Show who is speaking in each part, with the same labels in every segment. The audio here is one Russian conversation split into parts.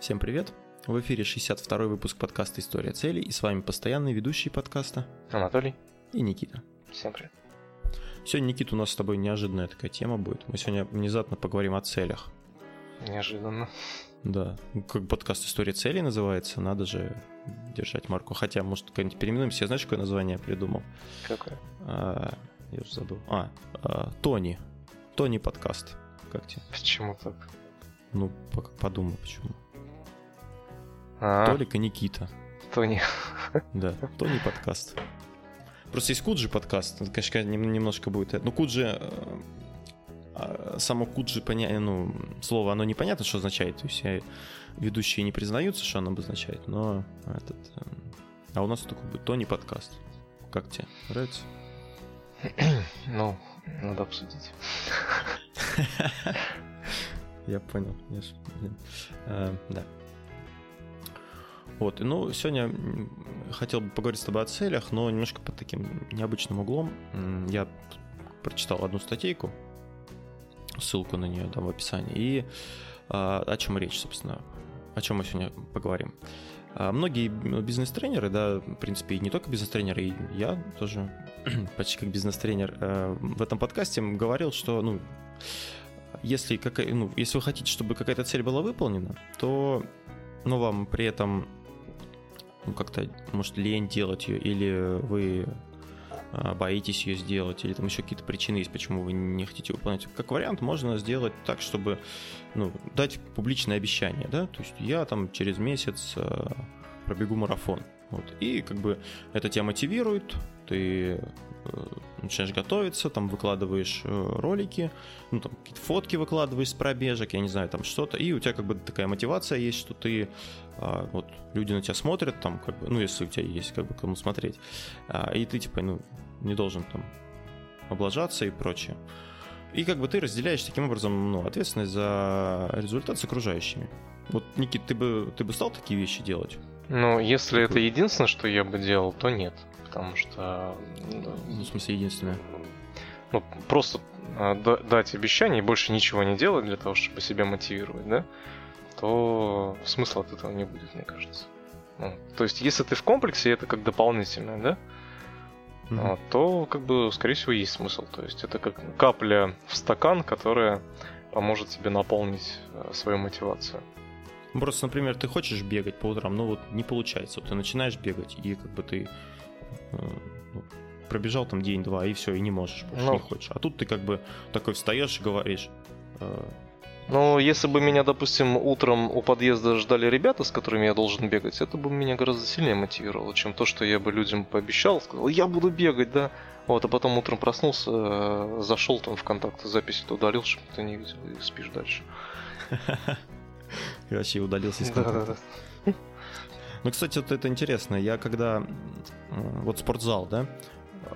Speaker 1: Всем привет! В эфире 62-й выпуск подкаста «История целей» и с вами постоянный ведущий подкаста
Speaker 2: Анатолий
Speaker 1: и Никита.
Speaker 2: Всем привет.
Speaker 1: Сегодня, Никита, у нас с тобой неожиданная такая тема будет. Мы сегодня внезапно поговорим о целях.
Speaker 2: Неожиданно.
Speaker 1: Да, ну, как подкаст «История целей» называется, надо же держать марку. Хотя, может, как-нибудь переименуемся. Я знаешь, какое название придумал?
Speaker 2: Какое?
Speaker 1: А, я уже забыл. А, а, Тони. Тони подкаст. Как тебе?
Speaker 2: Почему так?
Speaker 1: Ну, пока подумай, почему.
Speaker 2: А,
Speaker 1: Толик и Никита.
Speaker 2: Тони.
Speaker 1: Да, Тони подкаст. Просто есть Куджи подкаст, это, конечно, нем- немножко будет... это- Ну, Куджи... э, а, Само Куджи, поня... ну, слово, оно непонятно, что означает. То есть э, ведущие не признаются, что оно обозначает, но этот... э, А у нас такой будет Тони подкаст. Как тебе? Нравится?
Speaker 2: Ну, надо обсудить.
Speaker 1: Я понял. Я ж. Э, да. Вот, ну, сегодня хотел бы поговорить с тобой о целях, но немножко под таким необычным углом. Я прочитал одну статейку, ссылку на нее дам в описании, и а, о чем речь, собственно, о чем мы сегодня поговорим. А, Многие бизнес-тренеры, да, в принципе, и не только бизнес-тренеры, и я тоже почти как бизнес-тренер э, в этом подкасте говорил, что, ну, если, какая, ну, если вы хотите, чтобы какая-то цель была выполнена, то ну, вам при этом ну, как-то, может, лень делать ее, или вы а, боитесь ее сделать, или там еще какие-то причины есть, почему вы не хотите выполнять. Как вариант, можно сделать так, чтобы ну, дать публичное обещание, да, то есть я там через месяц а, пробегу марафон. Вот. И как бы это тебя мотивирует, ты э, начинаешь готовиться, там выкладываешь э, ролики, ну там какие-то фотки выкладываешь с пробежек, я не знаю, там что-то, и у тебя как бы такая мотивация есть, что ты а, вот люди на тебя смотрят, там как бы, ну если у тебя есть как бы кому смотреть, а, и ты типа ну не должен там облажаться и прочее. И как бы ты разделяешь таким образом ну, ответственность за результат с окружающими. Вот, Никит, ты бы, ты бы стал такие вещи делать?
Speaker 2: Ну, если это единственное, что я бы делал, то нет. Потому что...
Speaker 1: Ну, в смысле, единственное.
Speaker 2: Ну, просто а, да- дать обещание и больше ничего не делать для того, чтобы себя мотивировать, да? То смысла от этого не будет, мне кажется. Ну, то есть, если ты в комплексе, это как дополнительное, да?
Speaker 1: Мгм.
Speaker 2: а, то, как бы, скорее всего, есть смысл. То есть, это как капля в стакан, которая поможет тебе наполнить э, свою мотивацию.
Speaker 1: Просто, например, ты хочешь бегать по утрам, но вот не получается. Вот ты начинаешь бегать, и как бы ты э, ну, пробежал там день-два, и все, и не можешь, больше
Speaker 2: Ну.
Speaker 1: не хочешь. А тут ты как бы такой встаешь и говоришь, э,
Speaker 2: Но если бы меня, допустим, утром у подъезда ждали ребята, с которыми я должен бегать, это бы меня гораздо сильнее мотивировало, чем то, что я бы людям пообещал, сказал, я буду бегать, да. Вот, а потом утром проснулся, э, зашел там в контакты, запись это удалил, чтобы ты не видел, и спишь дальше.
Speaker 1: вообще удалился из контакта. Ну, кстати, вот это интересно. Я когда... Вот спортзал, да?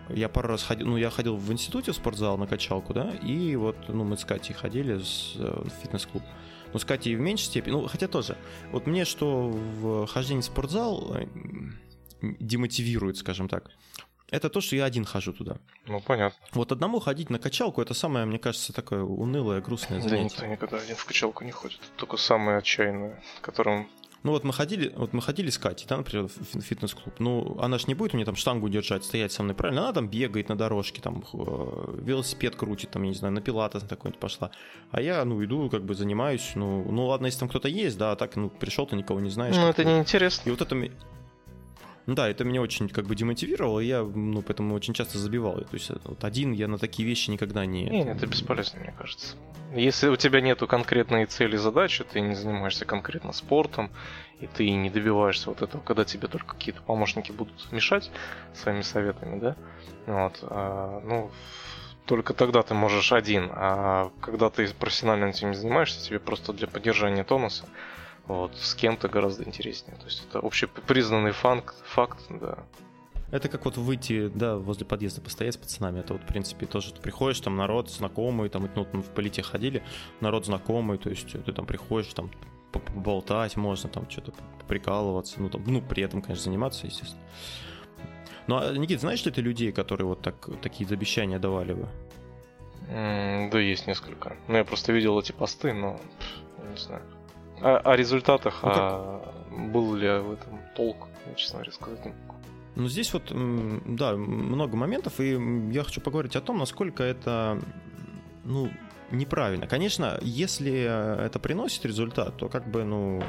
Speaker 1: Я пару раз ходил... Ну, я ходил в институте в спортзал на качалку, да? И вот, ну, мы с Катей ходили с, э, в фитнес-клуб. Ну, с Катей в меньшей степени. Ну, хотя тоже. Вот мне что в хождении в спортзал э, демотивирует, скажем так, это то, что я один хожу туда.
Speaker 2: Ну, понятно.
Speaker 1: Вот одному ходить на качалку, это самое, мне кажется, такое унылое, грустное
Speaker 2: Да
Speaker 1: занятие.
Speaker 2: никто никогда один в качалку не ходит. Только самые отчаянные, которым...
Speaker 1: Ну вот мы ходили, вот мы ходили с Катей, да, например, в фи- фитнес-клуб. Ну, она ж не будет у меня там штангу держать, стоять со мной, правильно? Она там бегает на дорожке, там э, велосипед крутит, там, я не знаю, на пилатес на какой-нибудь пошла. А я, ну, иду, как бы занимаюсь. Ну, ну ладно, если там кто-то есть, да, а так, ну, пришел, ты никого не знаешь.
Speaker 2: Ну, это неинтересно.
Speaker 1: И вот это... Ну да, это меня очень как бы демотивировало, и я, ну, поэтому очень часто забивал. То есть вот один я на такие вещи никогда не...
Speaker 2: Не, это бесполезно, мне кажется. Если у тебя нету конкретной цели, задачи, ты не занимаешься конкретно спортом, и ты не добиваешься вот этого, когда тебе только какие-то помощники будут мешать своими советами, да, вот, а, ну, только тогда ты можешь один, а когда ты профессионально этим не занимаешься, тебе просто для поддержания тонуса, вот, с кем-то гораздо интереснее. То есть это общепризнанный факт, факт, да.
Speaker 1: Это как вот выйти, да, возле подъезда постоять с пацанами. Это вот, в принципе, тоже ты приходишь, там народ знакомый, там, ну, в полите ходили, народ знакомый, то есть ты там приходишь, там, поболтать можно, там, что-то прикалываться, ну, там, ну, при этом, конечно, заниматься, естественно. Ну, а, Никит, знаешь ли ты людей, которые вот так, такие обещания давали бы?
Speaker 2: М, Да, есть несколько. Ну, я просто видел эти посты, но не знаю. О, о результатах, ну, а был ли в этом толк, честно говоря, сказать.
Speaker 1: Ну, здесь вот, да, много моментов, и я хочу поговорить о том, насколько это, ну, неправильно. Конечно, если это приносит результат, то как бы, ну,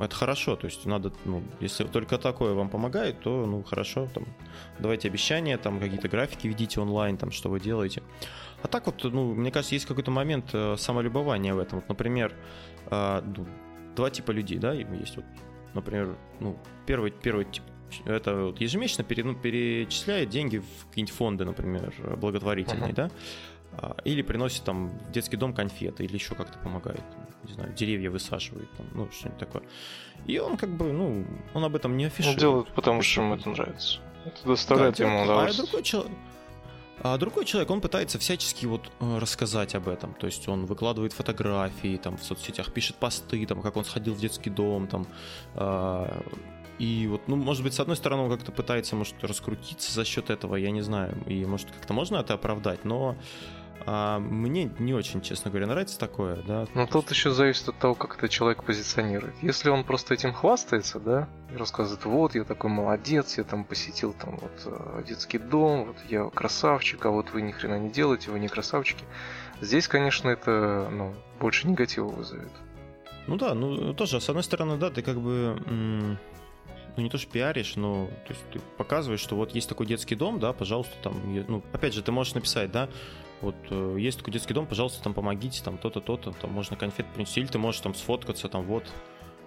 Speaker 1: это хорошо, то есть надо, ну, если только такое вам помогает, то, ну, хорошо, там, давайте обещания, там, какие-то графики ведите онлайн, там, что вы делаете. А так вот, ну, мне кажется, есть какой-то момент э, самолюбования в этом. Вот, например, э, ну, два типа людей, да, есть вот, например, ну, первый, первый тип, это вот ежемесячно пере, ну, перечисляет деньги в какие-нибудь фонды, например, благотворительные, uh-huh. да, или приносит там в детский дом конфеты, или еще как-то помогает, не знаю, деревья высаживает, там, ну, что-нибудь такое. И он как бы, ну, он об этом не афиширует.
Speaker 2: Он делает, потому что ему это нравится. Это доставляет да, ему удовольствие.
Speaker 1: А другой человек, а другой человек, он пытается всячески вот э, рассказать об этом. То есть он выкладывает фотографии там в соцсетях, пишет посты, там, как он сходил в детский дом, там, э, и вот, ну, может быть, с одной стороны, он как-то пытается, может, раскрутиться за счет этого, я не знаю, и, может, как-то можно это оправдать, но а мне не очень, честно говоря, нравится такое, да.
Speaker 2: Но тут еще зависит от того, как это человек позиционирует. Если он просто этим хвастается, да, и рассказывает, вот, я такой молодец, я там посетил там вот э, детский дом, вот я красавчик, а вот вы ни хрена не делаете, вы не красавчики. Здесь, конечно, это, ну, больше негатива вызовет.
Speaker 1: Ну да, ну тоже, с одной стороны, да, ты как бы ну не то что пиаришь, но то есть ты показываешь, что вот есть такой детский дом, да, пожалуйста, там, ну, опять же, ты можешь написать, да, вот э, есть такой детский дом, пожалуйста, там помогите, там то-то, то-то, там можно конфет принести, или ты можешь там сфоткаться, там вот,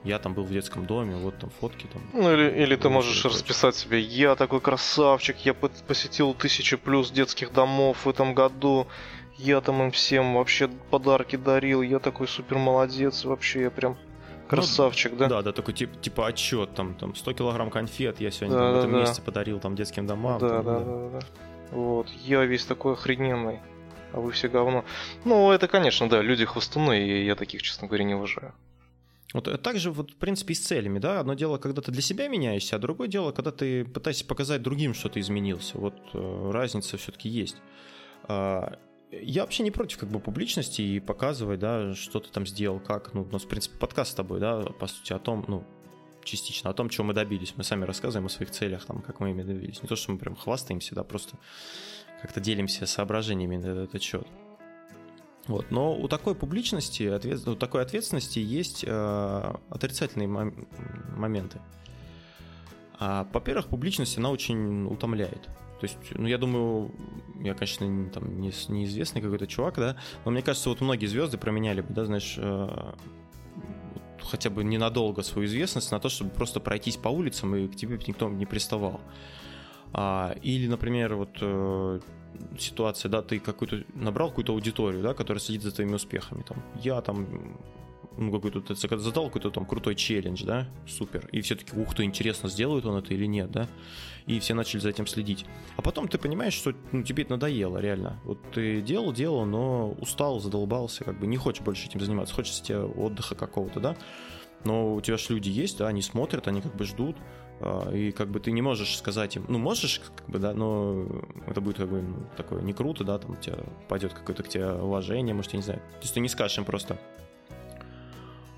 Speaker 1: я там был в детском доме, вот там фотки там.
Speaker 2: Ну или, или ты можешь расписать себе, я такой красавчик, я посетил тысячи плюс детских домов в этом году, я там им всем вообще подарки дарил, я такой супер молодец, вообще я прям красавчик,
Speaker 1: ну,
Speaker 2: да?
Speaker 1: Да, да, такой тип, типа отчет, там, там 100 килограмм конфет я сегодня да, там, да, в этом да. месяце подарил там детским домам.
Speaker 2: Да,
Speaker 1: там,
Speaker 2: да, да, да, да. Вот, я весь такой охрененный а вы все говно. Ну, это, конечно, да, люди хвостуны, и я таких, честно говоря, не уважаю.
Speaker 1: Вот э, также, вот, в принципе, и с целями, да. Одно дело, когда ты для себя меняешься, а другое дело, когда ты пытаешься показать другим, что ты изменился. Вот э, разница все-таки есть. Э, я вообще не против как бы публичности и показывать, да, что ты там сделал, как. Ну, у нас, в принципе, подкаст с тобой, да, по сути, о том, ну, частично о том, чего мы добились. Мы сами рассказываем о своих целях, там, как мы ими добились. Не то, что мы прям хвастаемся, да, просто как-то делимся соображениями на этот счет. Вот. Но у такой публичности, у такой ответственности есть э, отрицательные мом... моменты. А, во-первых, публичность, она очень утомляет. То есть, ну, я думаю, я, конечно, не, там, не, неизвестный какой-то чувак, да, но мне кажется, вот многие звезды променяли бы, да, знаешь, э, хотя бы ненадолго свою известность на то, чтобы просто пройтись по улицам и к тебе никто не приставал. А, или, например, вот э, ситуация, да, ты какую-то набрал какую-то аудиторию, да, которая следит за твоими успехами. Там, я там ну, какой-то ты задал какой-то там крутой челлендж, да, супер, и все таки ух ты, интересно, сделают он это или нет, да, и все начали за этим следить. А потом ты понимаешь, что ну, тебе это надоело, реально. Вот ты делал, делал, но устал, задолбался, как бы не хочешь больше этим заниматься, хочется тебе отдыха какого-то, да, но у тебя же люди есть, да, они смотрят, они как бы ждут, и как бы ты не можешь сказать им, ну можешь, как бы, да, но это будет как бы ну, такое не круто, да, там у тебя пойдет какое-то к тебе уважение, может, я не знаю. То есть ты не скажешь им просто,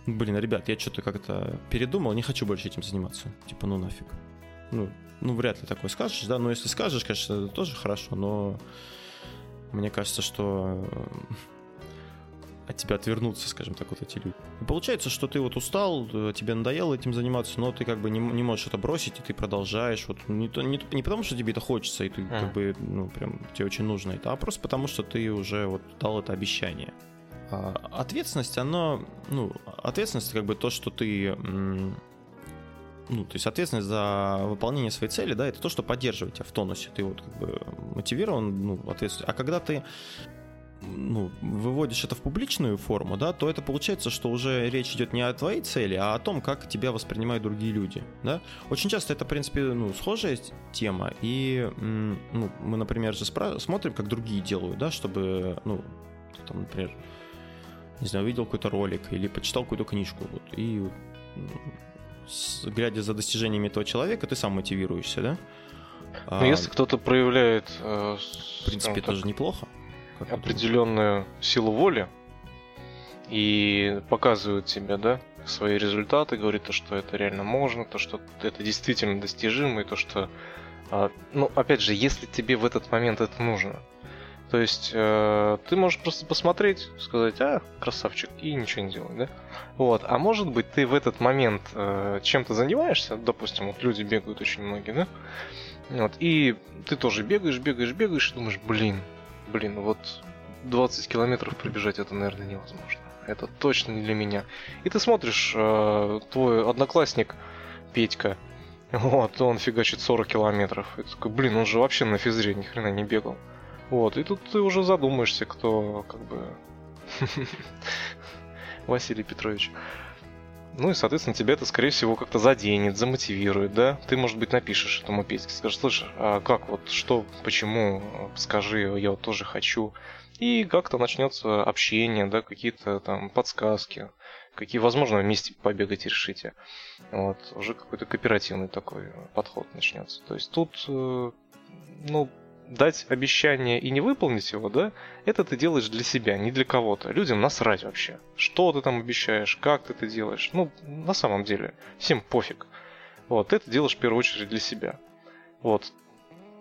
Speaker 1: блин, ребят, я что-то как-то передумал, не хочу больше этим заниматься. Типа, ну нафиг. Ну, ну вряд ли такое скажешь, да, но если скажешь, конечно, это тоже хорошо, но мне кажется, что от тебя отвернутся, скажем так, вот эти люди. И получается, что ты вот устал, э, тебе надоело этим заниматься, но ты как бы не, не можешь это бросить, и ты продолжаешь. Вот не, то, не, не потому, что тебе это хочется, и ты а. как бы, ну, прям тебе очень нужно это, а просто потому, что ты уже вот дал это обещание. А ответственность, она, ну, ответственность как бы то, что ты ну, то есть ответственность за выполнение своей цели, да, это то, что поддерживает тебя в тонусе. Ты вот как бы мотивирован, ну, ответственность. А когда ты ну, выводишь это в публичную форму, да, то это получается, что уже речь идет не о твоей цели, а о том, как тебя воспринимают другие люди, да. Очень часто это, в принципе, ну, схожая тема, и, ну, мы, например, же спра- смотрим, как другие делают, да, чтобы, ну, там, например, не знаю, увидел какой-то ролик или почитал какую-то книжку, вот, и глядя за достижениями этого человека, ты сам мотивируешься, да.
Speaker 2: Но а, если кто-то проявляет...
Speaker 1: Э, в принципе, так, тоже неплохо
Speaker 2: определенную силу воли и показывают тебе, да, свои результаты, говорит то, что это реально можно, то, что это действительно достижимо, и то, что, а, ну, опять же, если тебе в этот момент это нужно, то есть э, ты можешь просто посмотреть, сказать, а, красавчик, и ничего не делать, да? Вот. А может быть, ты в этот момент э, чем-то занимаешься, допустим, вот люди бегают очень многие, да? Вот. И ты тоже бегаешь, бегаешь, бегаешь, и думаешь, блин, блин, вот 20 километров пробежать это, наверное, невозможно. Это точно не для меня. И ты смотришь, э, твой одноклассник Петька, вот, он фигачит 40 километров. И такой, блин, он же вообще на физре ни хрена не бегал. Вот, и тут ты уже задумаешься, кто как бы... Василий Петрович. Ну и, соответственно, тебя это, скорее всего, как-то заденет, замотивирует, да? Ты, может быть, напишешь этому Петьке, скажешь, слышь, а как вот, что, почему, скажи, я вот тоже хочу. И как-то начнется общение, да, какие-то там подсказки, какие, возможно, вместе побегать решите. Вот, уже какой-то кооперативный такой подход начнется. То есть тут, э, ну, дать обещание и не выполнить его, да, это ты делаешь для себя, не для кого-то. Людям насрать вообще. Что ты там обещаешь, как ты это делаешь. Ну, на самом деле, всем пофиг. Вот, ты это делаешь в первую очередь для себя. Вот.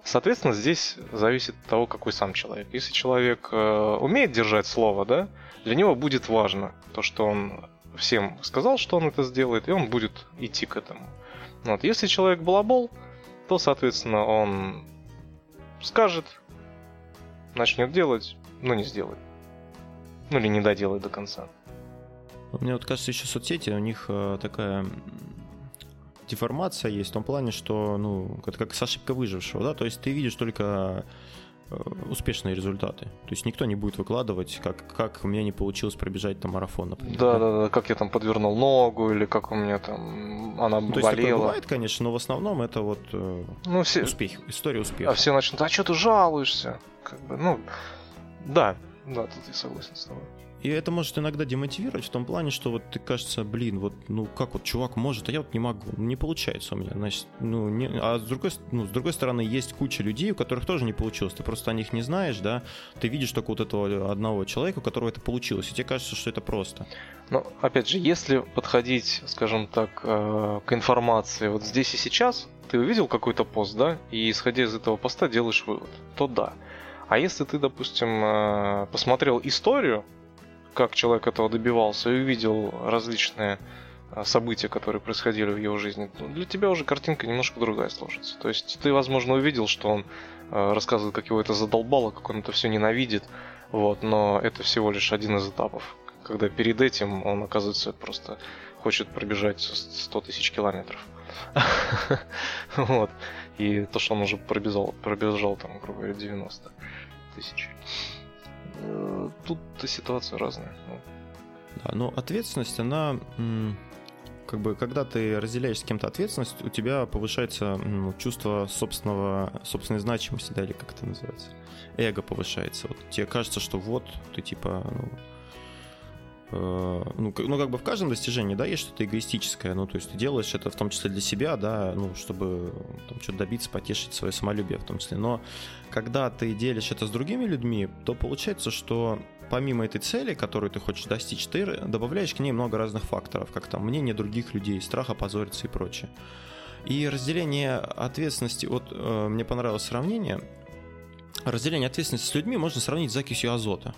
Speaker 2: Соответственно, здесь зависит от того, какой сам человек. Если человек э, умеет держать слово, да, для него будет важно то, что он всем сказал, что он это сделает, и он будет идти к этому. Вот. Если человек балабол, то, соответственно, он скажет, начнет делать, но не сделает. Ну или не доделает до конца.
Speaker 1: Мне вот кажется, еще соцсети, у них э, такая деформация есть в том плане, что, ну, это как с ошибкой выжившего, да, то есть ты видишь только успешные результаты. То есть никто не будет выкладывать, как, как у меня не получилось пробежать там марафон, например.
Speaker 2: Да, да, да, как я там подвернул ногу, или как у меня там она ну, болела. То есть
Speaker 1: бывает, конечно, но в основном это вот э, ну, все... успех, история успеха.
Speaker 2: А все начнут, а что ты жалуешься? Как бы, ну, да, да, тут я согласен с тобой.
Speaker 1: И это может иногда демотивировать в том плане, что вот ты кажется, блин, вот ну как вот чувак может, а я вот не могу, не получается у меня, значит, ну не, а с другой, ну с другой стороны есть куча людей, у которых тоже не получилось, ты просто о них не знаешь, да, ты видишь только вот этого одного человека, у которого это получилось, и тебе кажется, что это просто.
Speaker 2: Но опять же, если подходить, скажем так, э, к информации вот здесь и сейчас, ты увидел какой-то пост, да, и исходя из этого поста делаешь вывод, то да. А если ты, допустим, э, посмотрел историю как человек этого добивался и увидел различные а, события, которые происходили в его жизни, ну, для тебя уже картинка немножко другая сложится. То есть ты, возможно, увидел, что он а, рассказывает, как его это задолбало, как он это все ненавидит, вот, но это всего лишь один из этапов, когда перед этим он, оказывается, просто хочет пробежать 100 тысяч километров. Вот. И то, что он уже пробежал, пробежал там, грубо говоря, 90 тысяч. Э, тут ситуация разная. Ну.
Speaker 1: Да, но ответственность, она как бы, когда ты разделяешь с кем-то ответственность, у тебя повышается ну, чувство собственного, собственной значимости, да, или как это называется, эго повышается. Вот тебе кажется, что вот ты типа, ну, ну, ну, как бы в каждом достижении, да, есть что-то эгоистическое, ну, то есть ты делаешь это в том числе для себя, да, ну, чтобы там что-то добиться, потешить свое самолюбие в том числе, но когда ты делишь это с другими людьми, то получается, что помимо этой цели, которую ты хочешь достичь, ты добавляешь к ней много разных факторов, как там мнение других людей, страх опозориться и прочее. И разделение ответственности, вот э, мне понравилось сравнение, разделение ответственности с людьми можно сравнить с закисью азота.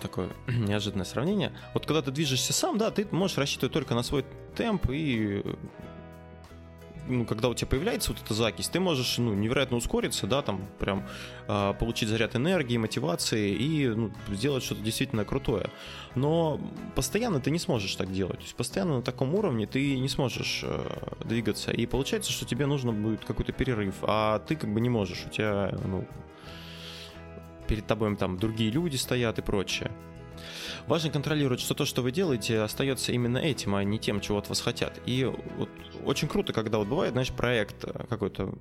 Speaker 1: Такое неожиданное сравнение. Вот когда ты движешься сам, да, ты можешь рассчитывать только на свой темп и ну, когда у тебя появляется вот эта закись, ты можешь, ну, невероятно ускориться, да, там, прям э, получить заряд энергии, мотивации и ну, сделать что-то действительно крутое. Но постоянно ты не сможешь так делать. То есть постоянно на таком уровне ты не сможешь э, двигаться. И получается, что тебе нужно будет какой-то перерыв, а ты как бы не можешь. У тебя, ну, перед тобой там другие люди стоят и прочее. Важно контролировать, что то, что вы делаете, остается именно этим, а не тем, чего от вас хотят. И вот очень круто, когда вот бывает, знаешь, проект какой-то,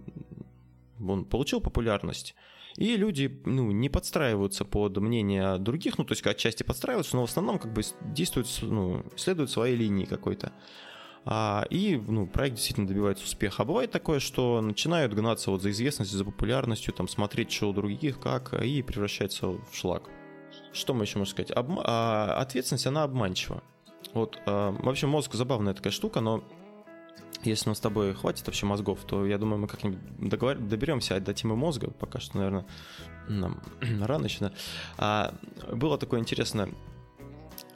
Speaker 1: он получил популярность, и люди ну, не подстраиваются под мнение других, ну, то есть отчасти подстраиваются, но в основном как бы действуют, ну, следуют своей линии какой-то. А, и ну, проект действительно добивается успеха. А бывает такое, что начинают гнаться вот за известностью, за популярностью, там, смотреть, что у других, как, и превращается в шлак. что мы еще можем сказать? Обма- а, ответственность, она обманчива. Вот, а, вообще мозг забавная такая штука, но если нам с тобой хватит вообще мозгов, то я думаю, мы как-нибудь договор... доберемся до темы мозга. Пока что, наверное, нам рано еще. А, было такое интересное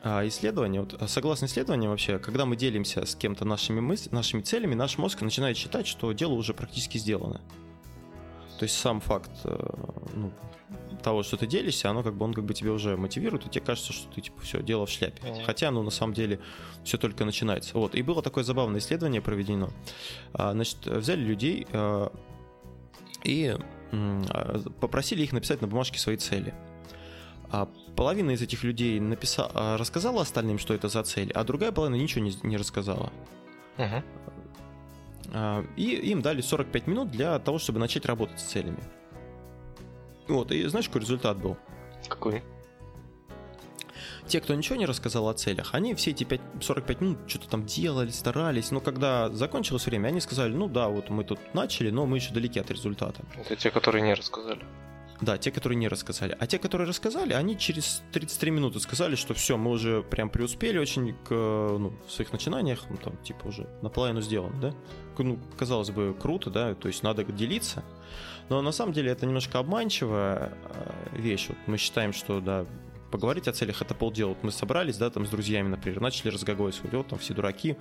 Speaker 1: а, исследование. Вот, согласно исследованию вообще, когда мы делимся с кем-то нашими, мыслями, нашими целями, наш мозг начинает считать, что дело уже практически сделано. То есть сам факт э, ну, того, что ты делишься, оно как бы он как бы тебе уже мотивирует, и тебе кажется, что ты типа все дело в шляпе. Mm-hmm. Хотя, ну на самом деле все только начинается. Вот и было такое забавное исследование проведено. А, значит, взяли людей а, и а, попросили их написать на бумажке свои цели. Половина из этих людей написала, рассказала остальным, что это за цель, а другая половина ничего не, не рассказала. А, и им дали 45 минут для того, чтобы начать работать с целями. Вот, и знаешь, какой результат был?
Speaker 2: Какой?
Speaker 1: Те, кто ничего не рассказал о целях, они все эти 5, 45 минут что-то там делали, старались, но когда закончилось время, они сказали, ну да, вот мы тут начали, но мы еще далеки от результата.
Speaker 2: Это те, которые не рассказали.
Speaker 1: Да, те, которые не рассказали. А те, которые рассказали, они через 33 минуты сказали, что все, мы уже прям преуспели очень к, ну, в своих начинаниях, ну, там, типа, уже наполовину сделано, да? Ну, казалось бы, круто, да, то есть надо делиться. Но на самом деле это немножко обманчивая э, вещь. Вот мы считаем, что, да, поговорить о целях это полдела. Вот мы собрались, да, там с друзьями, например, начали разговаривать, вот там все дураки,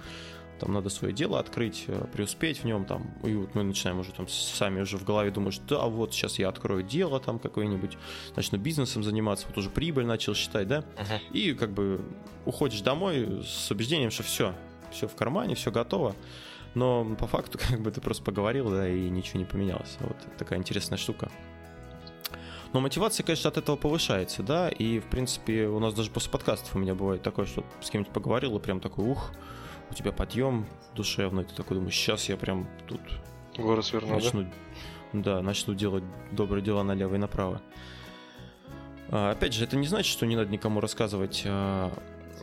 Speaker 1: там надо свое дело открыть, э, преуспеть в нем, там, и вот мы начинаем уже там сами уже в голове думать, что да, вот сейчас я открою дело там какое-нибудь, начну бизнесом заниматься, вот уже прибыль начал считать, да, uh-huh. и как бы уходишь домой с убеждением, что все, все в кармане, все готово, но по факту как бы ты просто поговорил, да, и ничего не поменялось. Вот такая интересная штука. Но мотивация, конечно, от этого повышается, да, и, в принципе, у нас даже после подкастов у меня бывает такое, что с кем-нибудь поговорил, и прям такой, ух, у тебя подъем душевный, ты такой думаешь, сейчас я прям тут
Speaker 2: Горы сверну,
Speaker 1: начну, да? да, начну делать добрые дела налево и направо. А, опять же, это не значит, что не надо никому рассказывать а,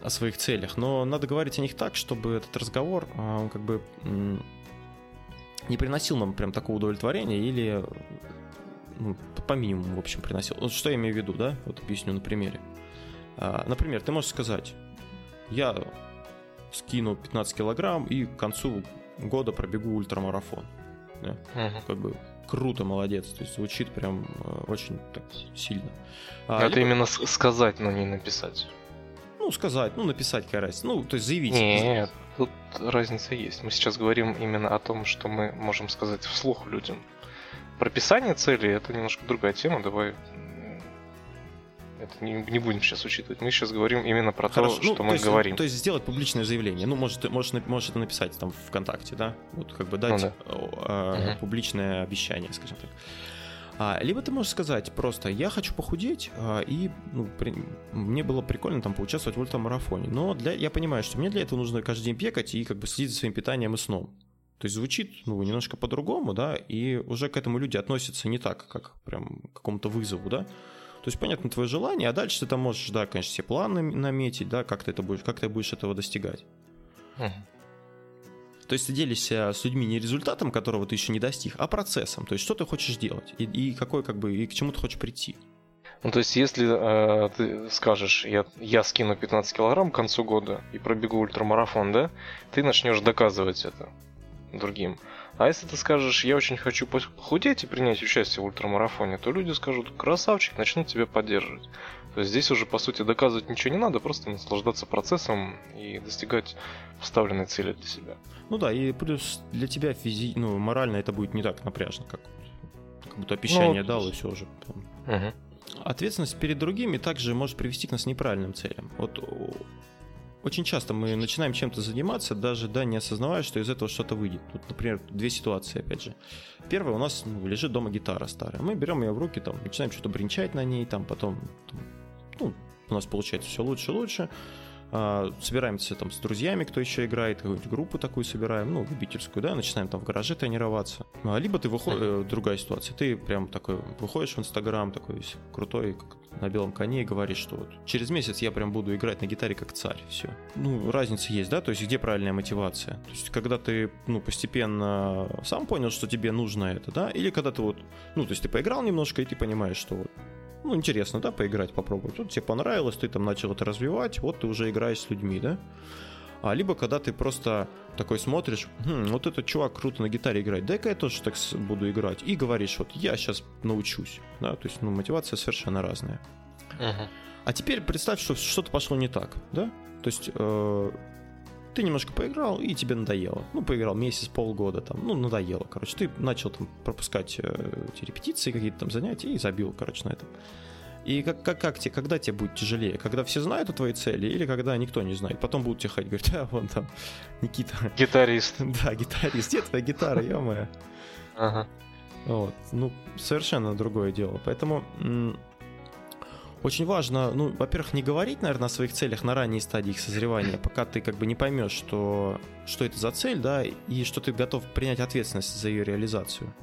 Speaker 1: о своих целях, но надо говорить о них так, чтобы этот разговор а, он как бы не приносил нам прям такого удовлетворения или ну, по минимуму, в общем, приносил. Вот что я имею в виду, да? Вот объясню на примере. А, например, ты можешь сказать, я скину 15 килограмм и к концу года пробегу ультрамарафон. Да? Угу. Как бы круто, молодец. То есть звучит прям э, очень так сильно.
Speaker 2: А, Это либо... именно сказать, но не написать.
Speaker 1: Ну, сказать, ну, написать какая разница. Ну, то есть заявить.
Speaker 2: Нет, тут разница есть. Мы сейчас говорим именно о том, что мы можем сказать вслух людям. Прописание цели это немножко другая тема. Давай это не, не будем сейчас учитывать. Мы сейчас говорим именно про Хорошо. то, ну, что мы
Speaker 1: есть,
Speaker 2: говорим.
Speaker 1: То есть сделать публичное заявление. Ну, может, может, может это написать там ВКонтакте, да? Вот как бы дать ну, да. э, угу. публичное обещание, скажем так. А, либо ты можешь сказать просто, я хочу похудеть, а, и ну, при, мне было прикольно там поучаствовать в ультрамарафоне. Но для, я понимаю, что мне для этого нужно каждый день бегать и как бы следить за своим питанием и сном. То есть звучит ну, немножко по-другому, да, и уже к этому люди относятся не так, как прям к какому-то вызову, да. То есть, понятно, твое желание, а дальше ты там можешь, да, конечно, все планы наметить, да, как ты это будешь, как ты будешь этого достигать. То есть ты делишься с людьми не результатом, которого ты еще не достиг, а процессом. То есть что ты хочешь делать и, и какой как бы и к чему ты хочешь прийти.
Speaker 2: Ну, то есть, если э, ты скажешь, я, я скину 15 килограмм к концу года и пробегу ультрамарафон, да, ты начнешь доказывать это другим. А если ты скажешь, я очень хочу похудеть и принять участие в ультрамарафоне, то люди скажут, красавчик, начнут тебя поддерживать. То есть здесь уже, по сути, доказывать ничего не надо, просто наслаждаться процессом и достигать поставленной цели для себя.
Speaker 1: Ну да, и плюс для тебя физи... ну, морально это будет не так напряжно, как, как будто обещание ну, дал, и все уже. Угу. Ответственность перед другими также может привести к нас неправильным целям. Вот очень часто мы начинаем чем-то заниматься, даже да, не осознавая, что из этого что-то выйдет. Тут, например, две ситуации, опять же. Первая, у нас ну, лежит дома гитара старая. Мы берем ее в руки, там, начинаем что-то бренчать на ней, там, потом, там, ну, у нас получается все лучше и лучше. А, собираемся там с друзьями, кто еще играет, какую-нибудь группу такую собираем, ну, любительскую, да, начинаем там в гараже тренироваться. А, либо ты выходишь, э, другая ситуация, ты прям такой выходишь в Инстаграм, такой крутой, как на белом коне и говоришь, что вот через месяц я прям буду играть на гитаре как царь, все. Ну, разница есть, да, то есть где правильная мотивация? То есть когда ты, ну, постепенно сам понял, что тебе нужно это, да, или когда ты вот, ну, то есть ты поиграл немножко, и ты понимаешь, что вот ну, интересно, да, поиграть, попробовать. Вот тебе понравилось, ты там начал это развивать, вот ты уже играешь с людьми, да. А либо когда ты просто такой смотришь, хм, вот этот чувак круто на гитаре играет, дай-ка я тоже так буду играть. И говоришь, вот я сейчас научусь. Да? То есть, ну, мотивация совершенно разная. Uh-huh. А теперь представь, что что-то пошло не так, да? То есть э, ты немножко поиграл, и тебе надоело. Ну, поиграл месяц, полгода, там, ну, надоело, короче. Ты начал там пропускать э, эти репетиции, какие-то там занятия, и забил, короче, на этом. И как, как, как тебе, когда тебе будет тяжелее? Когда все знают о твоей цели или когда никто не знает? Потом будут тебе ходить, говорить, а, вон там, Никита.
Speaker 2: Гитарист.
Speaker 1: Да, гитарист. Где твоя гитара, ё Ага. Вот. Ну, совершенно другое дело. Поэтому очень важно, ну, во-первых, не говорить, наверное, о своих целях на ранней стадии их созревания, пока ты как бы не поймешь, что, что это за цель, да, и что ты готов принять ответственность за ее реализацию.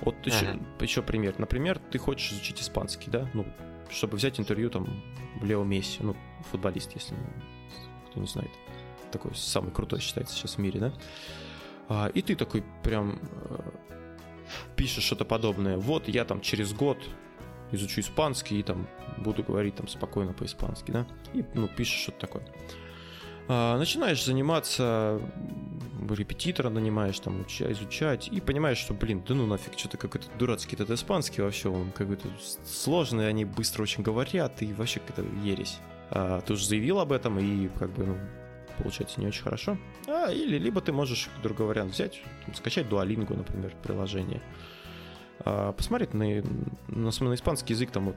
Speaker 1: Вот еще, еще пример. Например, ты хочешь изучить испанский, да, ну, чтобы взять интервью там Лео Месси, ну, футболист, если кто не знает. Такой самый крутой считается сейчас в мире, да. А, и ты такой прям э, пишешь что-то подобное. Вот я там через год изучу испанский и там буду говорить там спокойно по-испански, да, и, ну, пишешь что-то такое. А, начинаешь заниматься, репетитора нанимаешь, там, уча, изучать, и понимаешь, что, блин, да ну нафиг, что-то какой-то дурацкий этот испанский вообще, он какой-то сложный, они быстро очень говорят, и вообще какая-то ересь. А, ты уже заявил об этом, и как бы, ну, получается не очень хорошо. А, или либо ты можешь, другой вариант, взять, там, скачать Duolingo, например, приложение, посмотреть на, на, на испанский язык, там, вот,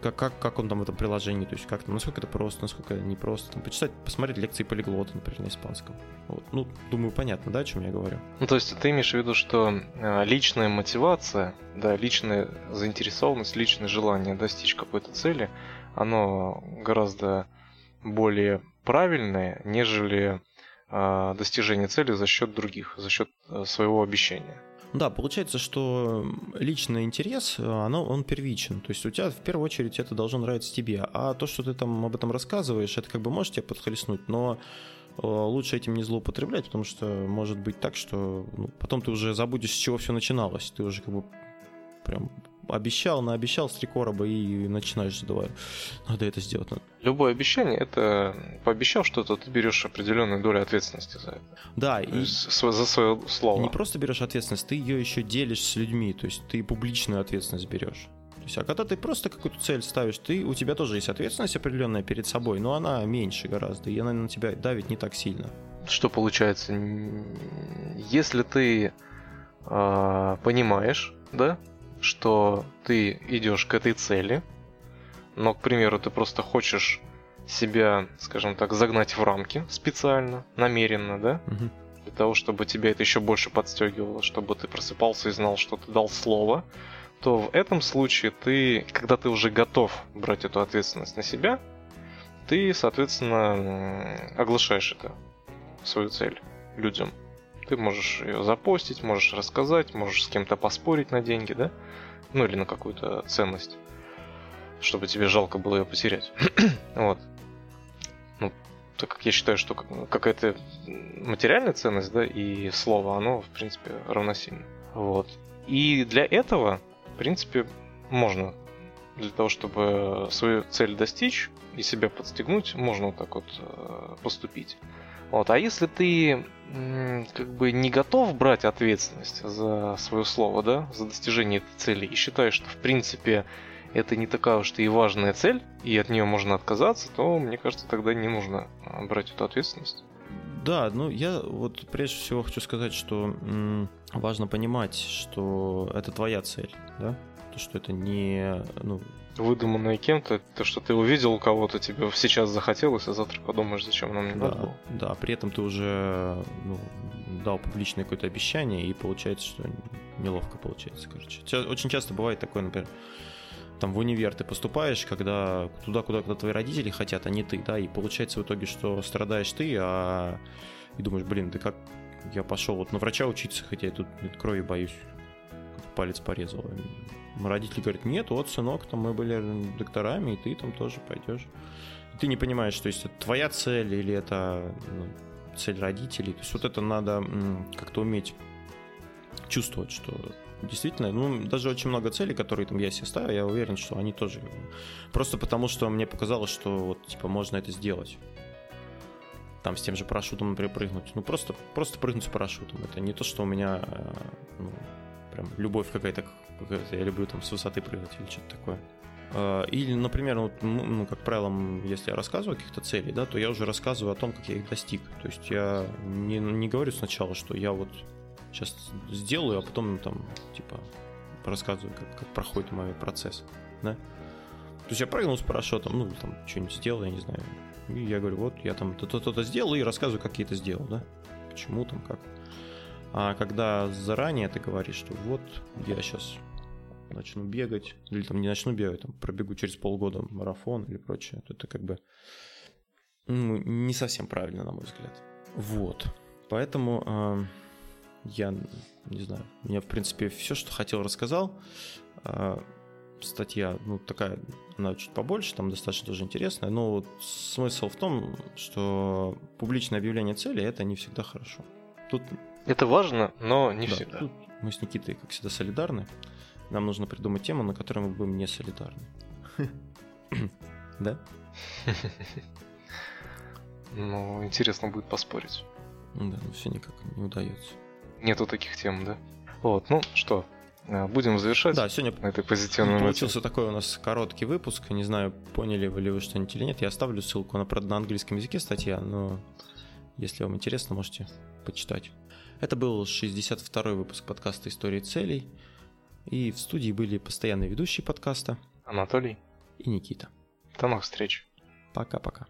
Speaker 1: как, как, как он там в этом приложении, то есть как там, насколько это просто, насколько не просто, там, почитать, посмотреть лекции полиглота, например, на испанском. Вот. Ну, думаю, понятно, да, о чем я говорю.
Speaker 2: Ну, то есть ты имеешь в виду, что э, личная мотивация, да, личная заинтересованность, личное желание достичь какой-то цели, оно гораздо более правильное, нежели э, достижение цели за счет других, за счет э, своего обещания.
Speaker 1: Да, получается, что личный интерес, оно, он первичен. То есть у тебя в первую очередь это должно нравиться тебе. А то, что ты там об этом рассказываешь, это как бы может тебя подхлестнуть, но э, лучше этим не злоупотреблять, потому что может быть так, что ну, потом ты уже забудешь, с чего все начиналось. Ты уже как бы прям обещал, наобещал с три короба и начинаешь давай, надо это сделать. Надо.
Speaker 2: Любое обещание это пообещал что-то, ты берешь определенную долю ответственности за это.
Speaker 1: Да,
Speaker 2: то и за свое слово.
Speaker 1: Не просто берешь ответственность, ты ее еще делишь с людьми, то есть ты публичную ответственность берешь. То есть, а когда ты просто какую-то цель ставишь, ты, у тебя тоже есть ответственность определенная перед собой, но она меньше гораздо, и она на тебя давит не так сильно.
Speaker 2: Что получается? Если ты э, понимаешь, да, что ты идешь к этой цели, но, к примеру, ты просто хочешь себя, скажем так, загнать в рамки специально, намеренно, да? Угу. Для того, чтобы тебя это еще больше подстегивало, чтобы ты просыпался и знал, что ты дал слово, то в этом случае ты, когда ты уже готов брать эту ответственность на себя, ты, соответственно, оглашаешь это, свою цель людям. Ты можешь ее запостить, можешь рассказать, можешь с кем-то поспорить на деньги, да? Ну или на какую-то ценность, чтобы тебе жалко было ее потерять. вот. Ну, так как я считаю, что какая-то материальная ценность, да, и слово, оно, в принципе, равносильно. Вот. И для этого, в принципе, можно для того, чтобы свою цель достичь и себя подстегнуть, можно вот так вот э, поступить. Вот. А если ты как бы не готов брать ответственность за свое слово, да, за достижение этой цели, и считаешь, что в принципе это не такая уж и важная цель, и от нее можно отказаться, то мне кажется, тогда не нужно а, брать эту ответственность.
Speaker 1: Да, ну я вот прежде всего хочу сказать, что важно понимать, что это твоя цель, да, то, что это не, ну,
Speaker 2: выдуманное кем-то, то, что ты увидел у кого-то, тебе сейчас захотелось, а завтра подумаешь, зачем нам не
Speaker 1: да, надо было. Да, при этом ты уже ну, дал публичное какое-то обещание, и получается, что неловко получается, короче. Очень часто бывает такое, например, там в универ ты поступаешь, когда туда, куда, куда твои родители хотят, а не ты, да, и получается в итоге, что страдаешь ты, а и думаешь, блин, да как я пошел вот на врача учиться, хотя я тут крови боюсь, палец порезал. Родители говорят, нет, вот, сынок, там мы были докторами, и ты там тоже пойдешь. Ты не понимаешь, что есть это твоя цель или это ну, цель родителей. То есть вот это надо как-то уметь чувствовать, что действительно, ну, даже очень много целей, которые там я себе ставил, я уверен, что они тоже... Просто потому, что мне показалось, что вот, типа, можно это сделать. Там с тем же парашютом, например, прыгнуть. Ну, просто, просто прыгнуть с парашютом. Это не то, что у меня, э, ну, прям любовь какая-то, какая-то я люблю там с высоты прыгать или что-то такое. Э, или, например, вот, ну, как правило, если я рассказываю о каких-то целей, да, то я уже рассказываю о том, как я их достиг. То есть я не, не говорю сначала, что я вот сейчас сделаю, а потом там, типа, рассказываю, как, как проходит мой процесс, да. То есть я прыгнул с парашютом, ну, там, что-нибудь сделал, я не знаю. И я говорю, вот, я там то-то-то сделал, и рассказываю, как я это сделал, да. Почему там, как. А когда заранее ты говоришь, что вот, я сейчас начну бегать, или там не начну бегать, там пробегу через полгода марафон или прочее, то это как бы ну, не совсем правильно, на мой взгляд. Вот. Поэтому э, я не знаю, я, в принципе, все, что хотел, рассказал. А, статья, ну, такая, она чуть побольше, там достаточно тоже интересная, но вот смысл в том, что публичное объявление цели – это не всегда хорошо.
Speaker 2: Тут... Это важно, но не да, всегда. Тут
Speaker 1: мы с Никитой, как всегда, солидарны. Нам нужно придумать тему, на которой мы будем не солидарны. Да?
Speaker 2: Ну, интересно будет поспорить.
Speaker 1: Да, но все никак не удается.
Speaker 2: Нету таких тем, да? Вот, ну что, э, будем завершать.
Speaker 1: Да, сегодня на этой позитивной получился такой у нас короткий выпуск. Не знаю, поняли вы ли вы что-нибудь или нет. Я оставлю ссылку на, на английском языке статья, но если вам интересно, можете почитать. Это был 62-й выпуск подкаста «Истории целей». И в студии были постоянные ведущие подкаста
Speaker 2: Анатолий
Speaker 1: и Никита.
Speaker 2: До новых встреч.
Speaker 1: Пока-пока.